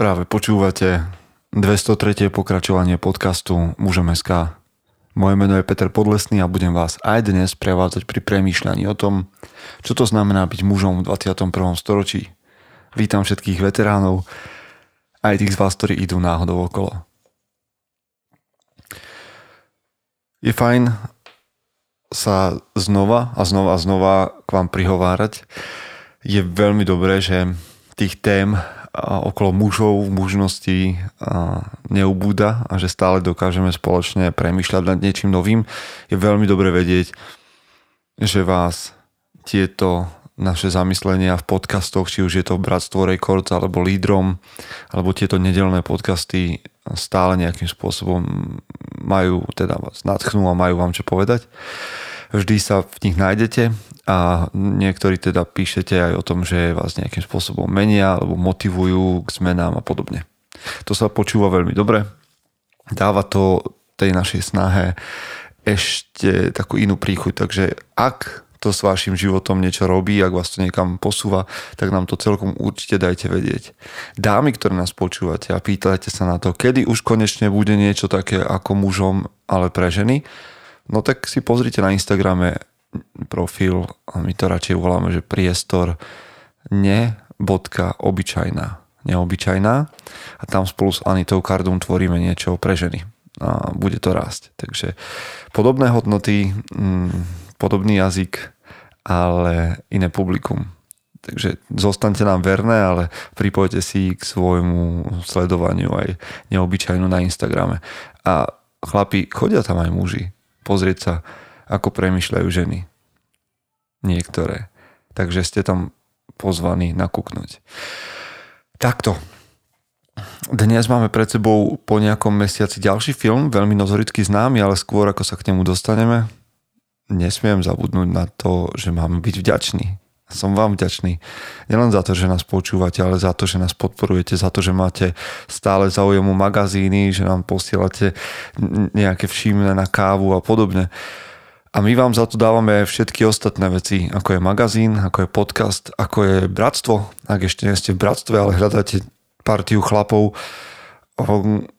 Práve počúvate 203. pokračovanie podcastu Mužom. Moje meno je Peter Podlesný a budem vás aj dnes prevádzať pri premýšľaní o tom, čo to znamená byť mužom v 21. storočí. Vítam všetkých veteránov, aj tých z vás, ktorí idú náhodou okolo. Je fajn sa znova a znova a znova k vám prihovárať. Je veľmi dobré, že tých tém okolo mužov, mužnosti neubúda a že stále dokážeme spoločne premýšľať nad niečím novým. Je veľmi dobre vedieť, že vás tieto naše zamyslenia v podcastoch, či už je to Bratstvo Records alebo Lídrom, alebo tieto nedelné podcasty stále nejakým spôsobom majú, teda vás nadchnú a majú vám čo povedať. Vždy sa v nich nájdete a niektorí teda píšete aj o tom, že vás nejakým spôsobom menia alebo motivujú k zmenám a podobne. To sa počúva veľmi dobre. Dáva to tej našej snahe ešte takú inú príchuť. Takže ak to s vašim životom niečo robí, ak vás to niekam posúva, tak nám to celkom určite dajte vedieť. Dámy, ktoré nás počúvate a pýtajte sa na to, kedy už konečne bude niečo také ako mužom, ale pre ženy, no tak si pozrite na Instagrame profil a my to radšej voláme, že priestor ne.obyčajná neobyčajná a tam spolu s Anitou Kardum tvoríme niečo pre ženy a bude to rásť. Takže podobné hodnoty, mm, podobný jazyk, ale iné publikum. Takže zostaňte nám verné, ale pripojte si k svojmu sledovaniu aj neobyčajnú na Instagrame. A chlapi, chodia tam aj muži pozrieť sa, ako premyšľajú ženy niektoré. Takže ste tam pozvaní nakúknuť. Takto. Dnes máme pred sebou po nejakom mesiaci ďalší film, veľmi nozoricky známy, ale skôr ako sa k nemu dostaneme, nesmiem zabudnúť na to, že máme byť vďační. Som vám vďačný. Nielen za to, že nás počúvate, ale za to, že nás podporujete, za to, že máte stále záujem o magazíny, že nám posielate nejaké všimné na kávu a podobne. A my vám za to dávame všetky ostatné veci, ako je magazín, ako je podcast, ako je bratstvo. Ak ešte nie ste v bratstve, ale hľadáte partiu chlapov,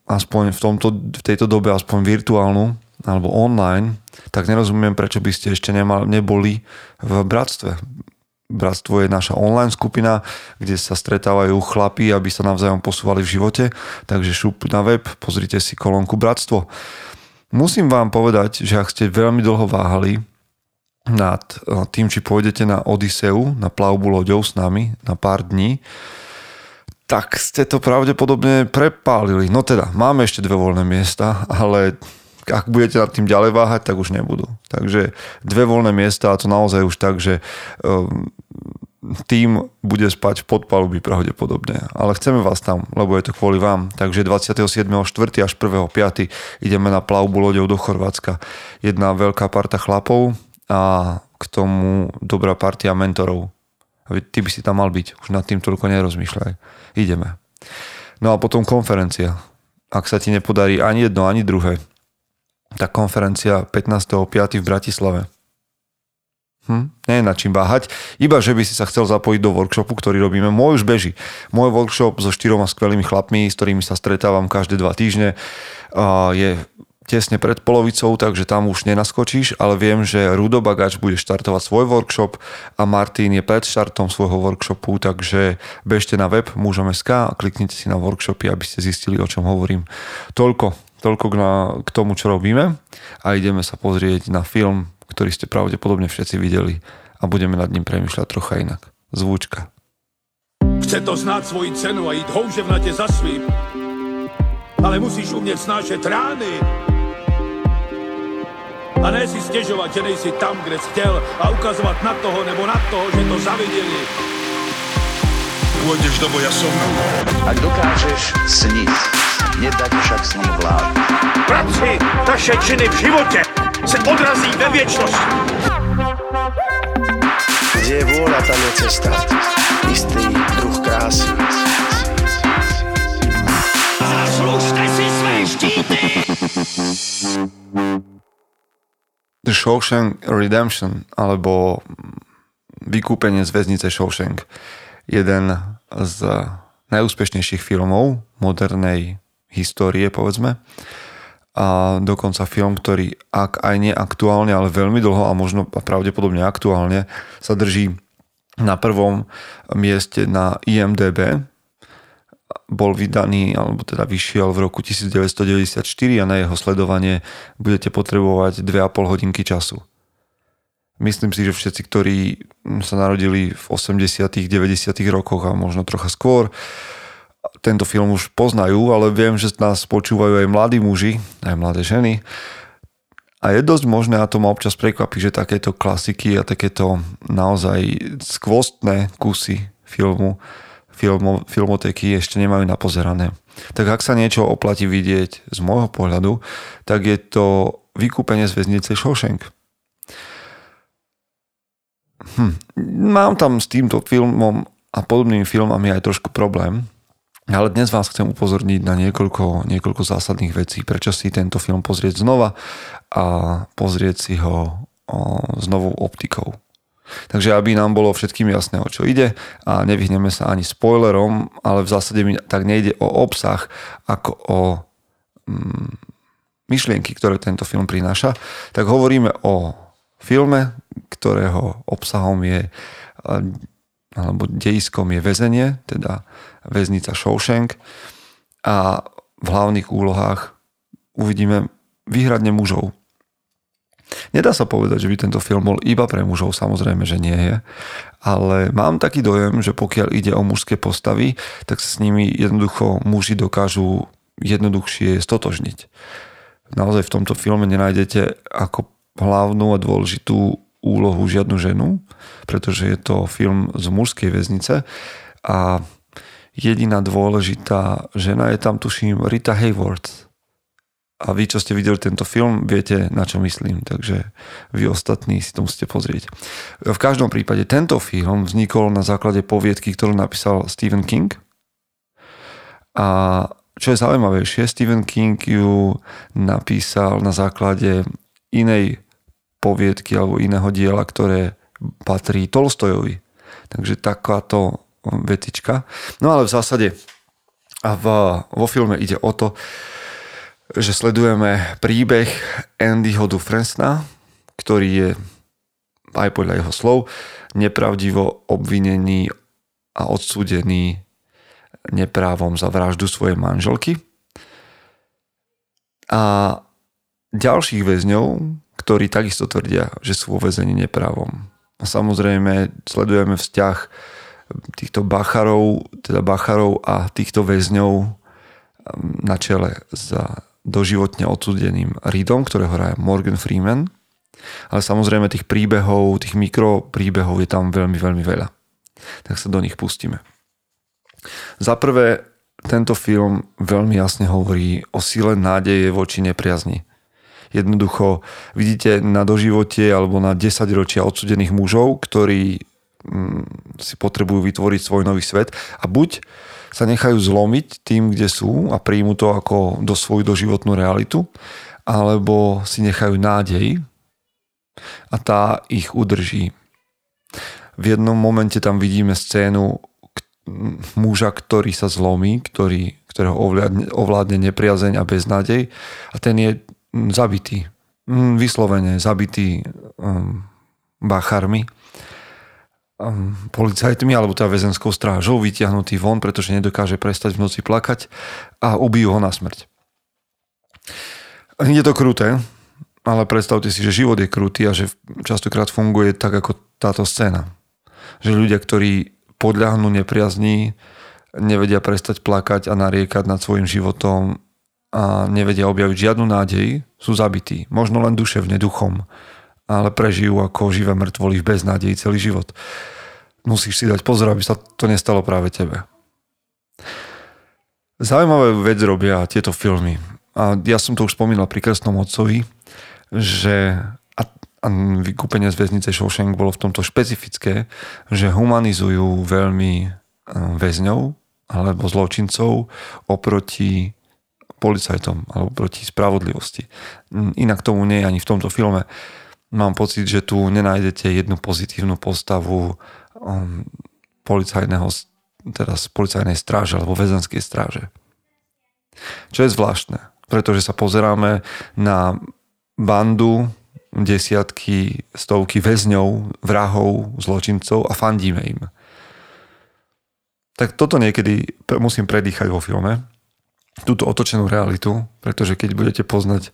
aspoň v, tomto, v tejto dobe, aspoň virtuálnu alebo online, tak nerozumiem, prečo by ste ešte nemal, neboli v bratstve. Bratstvo je naša online skupina, kde sa stretávajú chlapi, aby sa navzájom posúvali v živote. Takže šup na web, pozrite si kolónku Bratstvo. Musím vám povedať, že ak ste veľmi dlho váhali nad tým, či pôjdete na Odiseu, na plavbu loďou s nami na pár dní, tak ste to pravdepodobne prepálili. No teda, máme ešte dve voľné miesta, ale ak budete nad tým ďalej váhať, tak už nebudú. Takže dve voľné miesta a to naozaj už tak, že um, tým bude spať v podpalubí pravdepodobne. Ale chceme vás tam, lebo je to kvôli vám. Takže 27.4. až 1.5. ideme na plavbu loďou do Chorvátska. Jedna veľká parta chlapov a k tomu dobrá partia mentorov. Ty by si tam mal byť, už nad tým toľko nerozmýšľaj. Ideme. No a potom konferencia. Ak sa ti nepodarí ani jedno, ani druhé, tak konferencia 15.5. v Bratislave Hm, nie je na čím váhať. Iba, že by si sa chcel zapojiť do workshopu, ktorý robíme. Môj už beží. Môj workshop so štyroma skvelými chlapmi, s ktorými sa stretávam každé dva týždne, je tesne pred polovicou, takže tam už nenaskočíš, ale viem, že Rudo Bagač bude štartovať svoj workshop a Martin je pred štartom svojho workshopu, takže bežte na web mužom.sk a kliknite si na workshopy, aby ste zistili, o čom hovorím. Toľko, toľko k tomu, čo robíme a ideme sa pozrieť na film ktorý ste pravdepodobne všetci videli a budeme nad ním premyšľať trocha inak. Zvučka. Chce to znát svoji cenu a jít houževnatě za svým, ale musíš umět snášet rány. A ne si stěžovat, že nejsi tam, kde jsi chtěl a ukazovat na toho nebo na toho, že to zaviděli. Pôjdeš do boja som. Ak dokážeš sniť, nedať však sním vlád. Práci, taše činy v životě se odrazí ve věčnosti. Kde je vôľa, tam je cesta. Istý druh krásy. Zaslužte si své štíty! The Shawshank Redemption, alebo Vykúpenie z väznice Shawshank. Jeden z najúspešnejších filmov modernej histórie, povedzme. A dokonca film, ktorý ak aj nie aktuálne, ale veľmi dlho a možno pravdepodobne aktuálne sa drží na prvom mieste na IMDB. Bol vydaný, alebo teda vyšiel v roku 1994 a na jeho sledovanie budete potrebovať 2,5 hodinky času. Myslím si, že všetci, ktorí sa narodili v 80 90 rokoch a možno trocha skôr, tento film už poznajú, ale viem, že nás počúvajú aj mladí muži, aj mladé ženy. A je dosť možné, a to ma občas prekvapí, že takéto klasiky a takéto naozaj skvostné kusy filmu, filmo, filmoteky ešte nemajú napozerané. Tak ak sa niečo oplatí vidieť z môjho pohľadu, tak je to vykúpenie z väznice Shawshank. Hm. Mám tam s týmto filmom a podobnými filmami aj trošku problém, ale dnes vás chcem upozorniť na niekoľko, niekoľko zásadných vecí, prečo si tento film pozrieť znova a pozrieť si ho s novou optikou. Takže aby nám bolo všetkým jasné, o čo ide a nevyhneme sa ani spoilerom, ale v zásade mi tak nejde o obsah, ako o mm, myšlienky, ktoré tento film prináša, tak hovoríme o filme, ktorého obsahom je alebo dejiskom je väzenie, teda väznica Shawshank a v hlavných úlohách uvidíme výhradne mužov. Nedá sa povedať, že by tento film bol iba pre mužov, samozrejme, že nie je, ale mám taký dojem, že pokiaľ ide o mužské postavy, tak sa s nimi jednoducho muži dokážu jednoduchšie stotožniť. Naozaj v tomto filme nenájdete ako hlavnú a dôležitú úlohu žiadnu ženu, pretože je to film z mužskej väznice a jediná dôležitá žena je tam, tuším, Rita Hayworth. A vy, čo ste videli tento film, viete, na čo myslím, takže vy ostatní si to musíte pozrieť. V každom prípade tento film vznikol na základe poviedky, ktorú napísal Stephen King. A čo je zaujímavejšie, Stephen King ju napísal na základe inej poviedky alebo iného diela, ktoré patrí Tolstojovi. Takže takáto vetička. No ale v zásade a v, vo filme ide o to, že sledujeme príbeh Andyho Dufresna, ktorý je aj podľa jeho slov nepravdivo obvinený a odsúdený neprávom za vraždu svojej manželky. A ďalších väzňov, ktorí takisto tvrdia, že sú vo vezení neprávom. A samozrejme sledujeme vzťah týchto bacharov, teda bacharov a týchto väzňov um, na čele za doživotne odsudeným Reedom, ktorého hraje Morgan Freeman. Ale samozrejme tých príbehov, tých mikropríbehov je tam veľmi, veľmi veľa. Tak sa do nich pustíme. Za prvé, tento film veľmi jasne hovorí o sile nádeje voči nepriazni jednoducho vidíte na doživote alebo na 10 ročia odsudených mužov, ktorí mm, si potrebujú vytvoriť svoj nový svet a buď sa nechajú zlomiť tým, kde sú a príjmu to ako do svoju doživotnú realitu, alebo si nechajú nádej a tá ich udrží. V jednom momente tam vidíme scénu muža, ktorý sa zlomí, ktorý, ktorého ovládne, ovládne nepriazeň a beznádej a ten je zabitý. Vyslovene zabitý um, bacharmi, um, policajtmi alebo teda väzenskou strážou vytiahnutý von, pretože nedokáže prestať v noci plakať a ubijú ho na smrť. Je to kruté, ale predstavte si, že život je krutý a že častokrát funguje tak ako táto scéna. Že ľudia, ktorí podľahnú nepriazní, nevedia prestať plakať a nariekať nad svojim životom, a nevedia objaviť žiadnu nádej, sú zabití. Možno len duševne, duchom, ale prežijú ako živé mŕtvoly v beznádeji celý život. Musíš si dať pozor, aby sa to nestalo práve tebe. Zaujímavé vec robia tieto filmy. A ja som to už spomínal pri Krstnom otcovi, že a, a vykúpenie z väznice Shawshank bolo v tomto špecifické, že humanizujú veľmi e, väzňov alebo zločincov oproti policajtom alebo proti spravodlivosti. Inak tomu nie je ani v tomto filme. Mám pocit, že tu nenájdete jednu pozitívnu postavu um, policajného teraz policajnej stráže alebo väzenskej stráže. Čo je zvláštne, pretože sa pozeráme na bandu desiatky, stovky väzňov, vrahov, zločincov a fandíme im. Tak toto niekedy musím predýchať vo filme, túto otočenú realitu, pretože keď budete poznať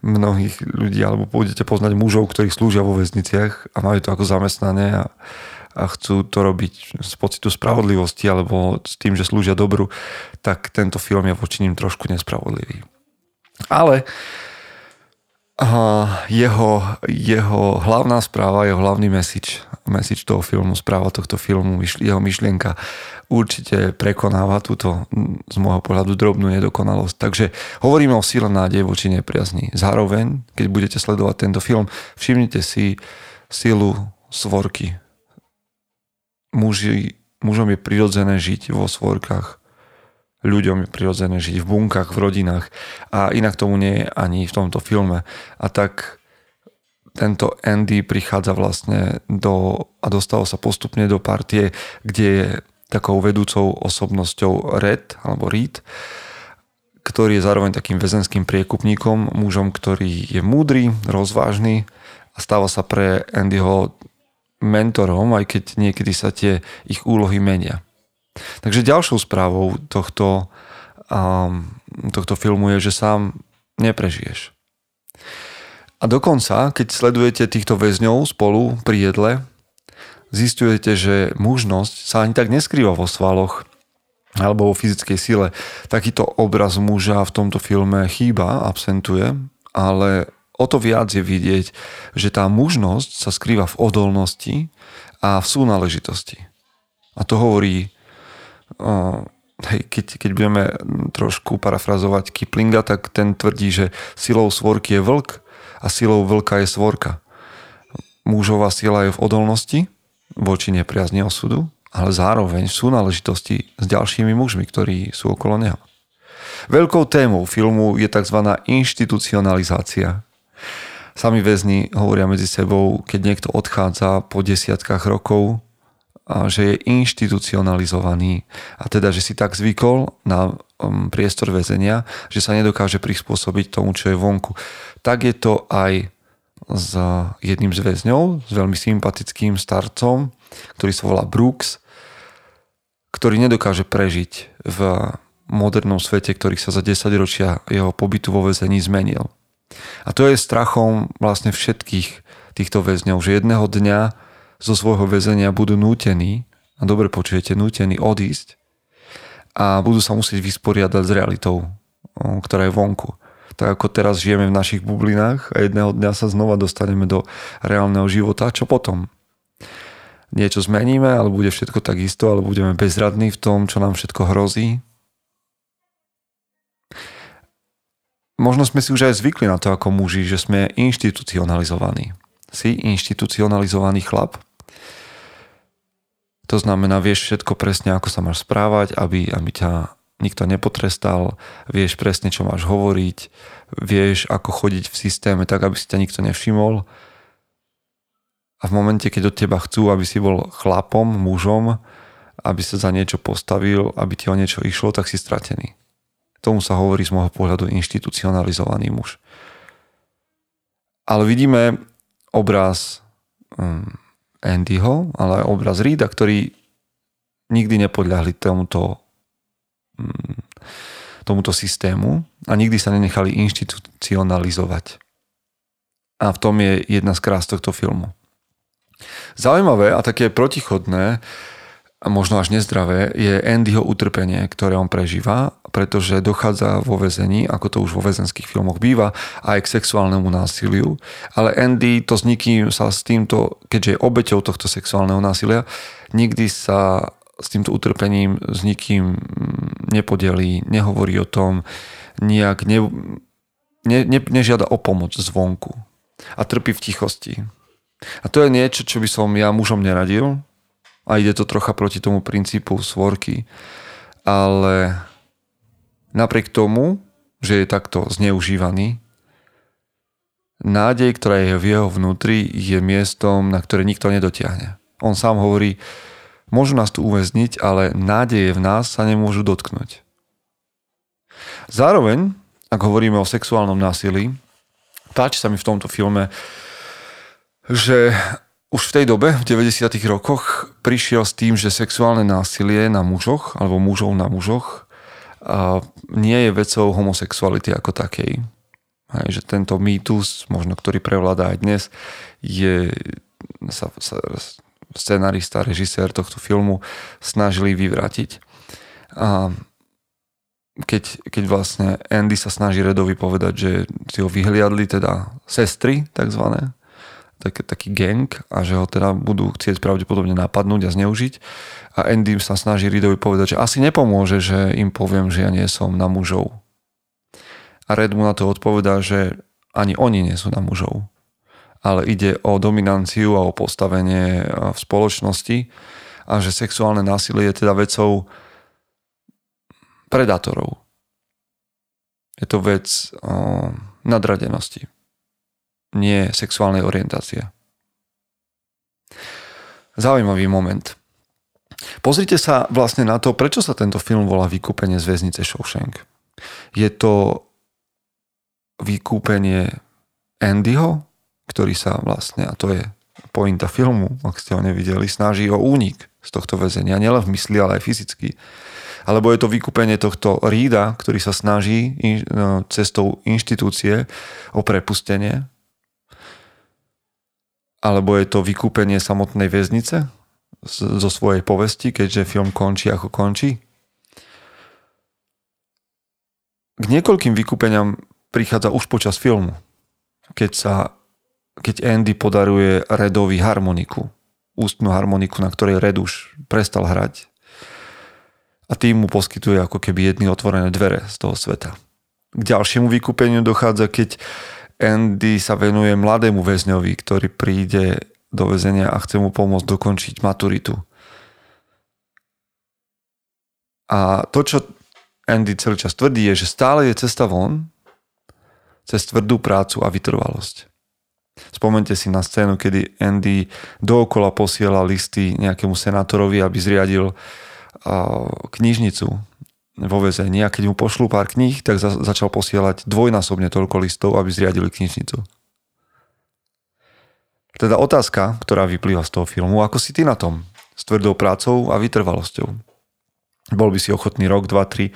mnohých ľudí alebo budete poznať mužov, ktorí slúžia vo väzniciach a majú to ako zamestnanie a, a chcú to robiť z pocitu spravodlivosti alebo s tým, že slúžia dobru, tak tento film je voči ním trošku nespravodlivý. Ale jeho, jeho hlavná správa, jeho hlavný message, message toho filmu, správa tohto filmu, jeho myšlienka určite prekonáva túto z môjho pohľadu drobnú nedokonalosť. Takže hovoríme o síle nádej voči nepriazni. Zároveň, keď budete sledovať tento film, všimnite si silu svorky. Muži, mužom je prirodzené žiť vo svorkách ľuďom je prirodzené žiť v bunkách, v rodinách a inak tomu nie je ani v tomto filme. A tak tento Andy prichádza vlastne do, a dostal sa postupne do partie, kde je takou vedúcou osobnosťou Red, alebo Reed, ktorý je zároveň takým väzenským priekupníkom, mužom, ktorý je múdry, rozvážny a stáva sa pre Andyho mentorom, aj keď niekedy sa tie ich úlohy menia. Takže ďalšou správou tohto, um, tohto filmu je, že sám neprežiješ. A dokonca, keď sledujete týchto väzňov spolu pri jedle, zistujete, že mužnosť sa ani tak neskrýva vo svaloch alebo vo fyzickej sile. Takýto obraz muža v tomto filme chýba, absentuje, ale o to viac je vidieť, že tá mužnosť sa skrýva v odolnosti a v súnáležitosti. A to hovorí hej, keď, keď budeme trošku parafrazovať Kiplinga, tak ten tvrdí, že silou svorky je vlk a silou vlka je svorka. Mužová sila je v odolnosti voči nepriazni osudu, ale zároveň sú náležitosti s ďalšími mužmi, ktorí sú okolo neho. Veľkou témou filmu je tzv. inštitucionalizácia. Sami väzni hovoria medzi sebou, keď niekto odchádza po desiatkách rokov, že je inštitucionalizovaný a teda, že si tak zvykol na um, priestor väzenia, že sa nedokáže prispôsobiť tomu, čo je vonku. Tak je to aj s jedným z väzňov, s veľmi sympatickým starcom, ktorý sa volá Brooks, ktorý nedokáže prežiť v modernom svete, ktorý sa za 10 ročia jeho pobytu vo väzení zmenil. A to je strachom vlastne všetkých týchto väzňov, že jedného dňa zo svojho väzenia budú nútení, a dobre počujete, nútení odísť a budú sa musieť vysporiadať s realitou, ktorá je vonku. Tak ako teraz žijeme v našich bublinách a jedného dňa sa znova dostaneme do reálneho života, čo potom? Niečo zmeníme, ale bude všetko tak isto, ale budeme bezradní v tom, čo nám všetko hrozí. Možno sme si už aj zvykli na to ako muži, že sme inštitucionalizovaní. Si inštitucionalizovaný chlap, to znamená, vieš všetko presne, ako sa máš správať, aby, aby ťa nikto nepotrestal, vieš presne, čo máš hovoriť, vieš, ako chodiť v systéme tak, aby si ťa nikto nevšimol. A v momente, keď od teba chcú, aby si bol chlapom, mužom, aby sa za niečo postavil, aby ti o niečo išlo, tak si stratený. Tomu sa hovorí z môjho pohľadu inštitucionalizovaný muž. Ale vidíme obraz um, Andyho, ale aj obraz Reeda, ktorí nikdy nepodľahli tomuto, mm, tomuto systému a nikdy sa nenechali inštitucionalizovať. A v tom je jedna z krás tohto filmu. Zaujímavé a také protichodné a možno až nezdravé, je Andyho utrpenie, ktoré on prežíva, pretože dochádza vo väzení, ako to už vo väzenských filmoch býva, aj k sexuálnemu násiliu. Ale Andy to s nikým sa s týmto, keďže je obeťou tohto sexuálneho násilia, nikdy sa s týmto utrpením s nikým nepodelí, nehovorí o tom, nejak ne, ne, ne, nežiada o pomoc zvonku a trpí v tichosti. A to je niečo, čo by som ja mužom neradil, a ide to trocha proti tomu princípu svorky, ale napriek tomu, že je takto zneužívaný, nádej, ktorá je v jeho vnútri, je miestom, na ktoré nikto nedotiahne. On sám hovorí, Môžu nás tu uväzniť, ale nádeje v nás sa nemôžu dotknúť. Zároveň, ak hovoríme o sexuálnom násilí, páči sa mi v tomto filme, že už v tej dobe, v 90. rokoch, prišiel s tým, že sexuálne násilie na mužoch, alebo mužov na mužoch, nie je vecou homosexuality ako takej. Hej, že tento mýtus, možno ktorý prevláda aj dnes, je sa, sa scenarista, režisér tohto filmu snažili vyvrátiť. A keď, keď vlastne Andy sa snaží Redovi povedať, že si ho vyhliadli teda sestry takzvané, tak, taký gang a že ho teda budú chcieť pravdepodobne napadnúť a zneužiť. A Andy sa snaží Redovi povedať, že asi nepomôže, že im poviem, že ja nie som na mužov. A Red mu na to odpovedá, že ani oni nie sú na mužov. Ale ide o dominanciu a o postavenie v spoločnosti a že sexuálne násilie je teda vecou predátorov. Je to vec o, nadradenosti, nie sexuálnej orientácie. Zaujímavý moment. Pozrite sa vlastne na to, prečo sa tento film volá Vykúpenie z väznice Shawshank. Je to vykúpenie Andyho, ktorý sa vlastne, a to je pointa filmu, ak ste ho nevideli, snaží o únik z tohto väzenia, nielen v mysli, ale aj fyzicky. Alebo je to vykúpenie tohto rída, ktorý sa snaží no, cestou inštitúcie o prepustenie. Alebo je to vykúpenie samotnej väznice zo svojej povesti, keďže film končí ako končí. K niekoľkým vykúpeniam prichádza už počas filmu, keď sa keď Andy podaruje Redovi harmoniku, ústnu harmoniku, na ktorej Red už prestal hrať a tým mu poskytuje ako keby jedny otvorené dvere z toho sveta. K ďalšiemu vykúpeniu dochádza, keď Andy sa venuje mladému väzňovi, ktorý príde do väzenia a chce mu pomôcť dokončiť maturitu. A to, čo Andy celý čas tvrdí, je, že stále je cesta von cez tvrdú prácu a vytrvalosť. Spomente si na scénu, kedy Andy dookola posiela listy nejakému senátorovi, aby zriadil knižnicu vo väzení a keď mu pošlú pár kníh, tak za, začal posielať dvojnásobne toľko listov, aby zriadili knižnicu. Teda otázka, ktorá vyplýva z toho filmu, ako si ty na tom? S tvrdou prácou a vytrvalosťou. Bol by si ochotný rok, dva, tri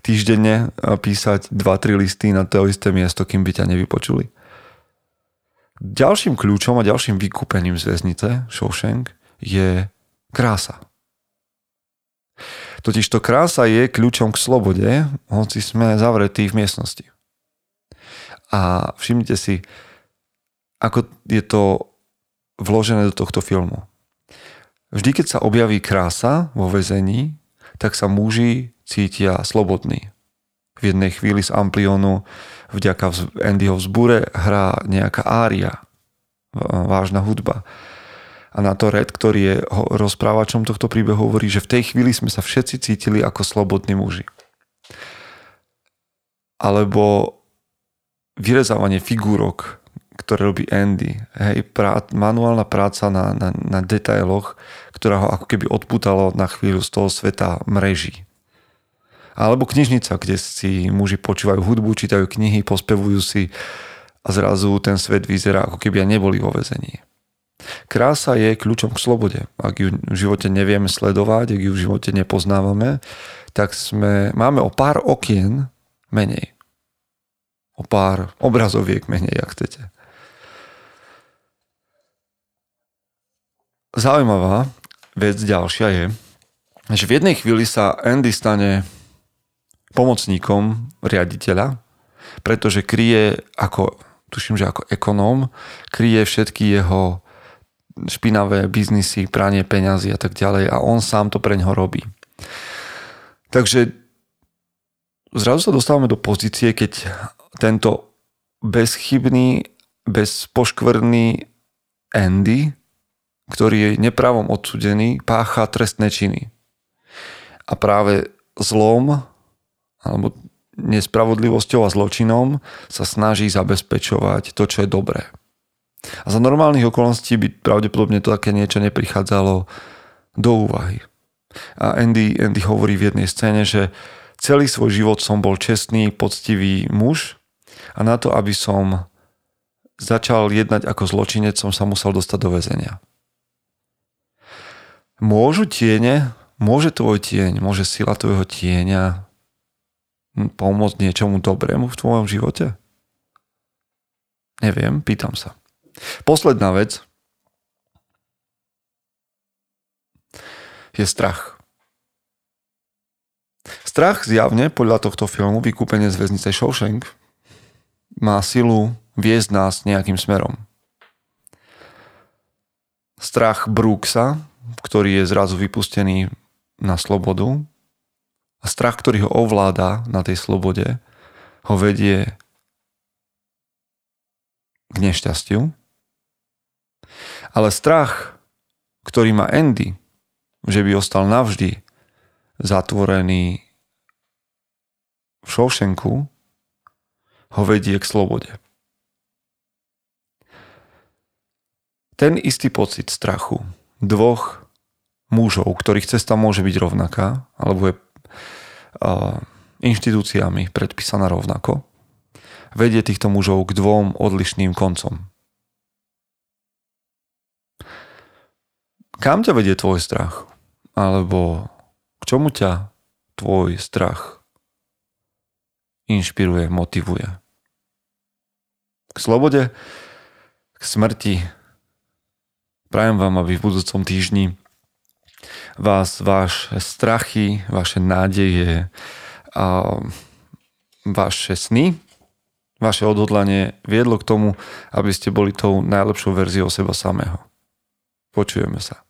týždenne písať dva, tri listy na to isté miesto, kým by ťa nevypočuli. Ďalším kľúčom a ďalším vykúpením z väznice Shawshank je krása. Totiž to krása je kľúčom k slobode, hoci sme zavretí v miestnosti. A všimnite si, ako je to vložené do tohto filmu. Vždy, keď sa objaví krása vo väzení, tak sa muži cítia slobodní. V jednej chvíli z Amplionu vďaka Andyho vzbure hrá nejaká ária, vážna hudba. A na to Red, ktorý je rozprávačom tohto príbehu, hovorí, že v tej chvíli sme sa všetci cítili ako slobodní muži. Alebo vyrezávanie figúrok, ktoré robí Andy. Hej, prá, manuálna práca na, na, na detailoch, ktorá ho ako keby odputalo na chvíľu z toho sveta mreží. Alebo knižnica, kde si muži počúvajú hudbu, čítajú knihy, pospevujú si a zrazu ten svet vyzerá, ako keby neboli vo vezení. Krása je kľúčom k slobode. Ak ju v živote nevieme sledovať, ak ju v živote nepoznávame, tak sme, máme o pár okien menej. O pár obrazoviek menej, ak chcete. Zaujímavá vec ďalšia je, že v jednej chvíli sa Andy stane pomocníkom riaditeľa, pretože kryje ako, tuším, že ako ekonóm, kryje všetky jeho špinavé biznisy, pranie peňazí a tak ďalej a on sám to pre ňoho robí. Takže zrazu sa dostávame do pozície, keď tento bezchybný, bezpoškvrný Andy ktorý je nepravom odsudený, pácha trestné činy. A práve zlom alebo nespravodlivosťou a zločinom sa snaží zabezpečovať to, čo je dobré. A za normálnych okolností by pravdepodobne to také niečo neprichádzalo do úvahy. A Andy, Andy hovorí v jednej scéne, že celý svoj život som bol čestný, poctivý muž a na to, aby som začal jednať ako zločinec, som sa musel dostať do väzenia. Môžu tiene, môže tvoj tieň, môže sila tvojho tieňa pomôcť niečomu dobrému v tvojom živote? Neviem, pýtam sa. Posledná vec je strach. Strach zjavne, podľa tohto filmu Vykúpenie z väznice Shawshank, má silu viesť nás nejakým smerom. Strach Brooksa, ktorý je zrazu vypustený na slobodu a strach, ktorý ho ovláda na tej slobode, ho vedie k nešťastiu. Ale strach, ktorý má Andy, že by ostal navždy zatvorený v Šovšenku, ho vedie k slobode. Ten istý pocit strachu dvoch mužov, ktorých cesta môže byť rovnaká, alebo je uh, inštitúciami predpísaná rovnako, vedie týchto mužov k dvom odlišným koncom. Kam ťa vedie tvoj strach? Alebo k čomu ťa tvoj strach inšpiruje, motivuje? K slobode, k smrti. Prajem vám, aby v budúcom týždni vás vaše strachy, vaše nádeje a vaše sny, vaše odhodlanie viedlo k tomu, aby ste boli tou najlepšou verziou seba samého. Počujeme sa.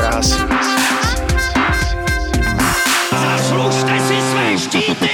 krás. Zaslužte si své štíty!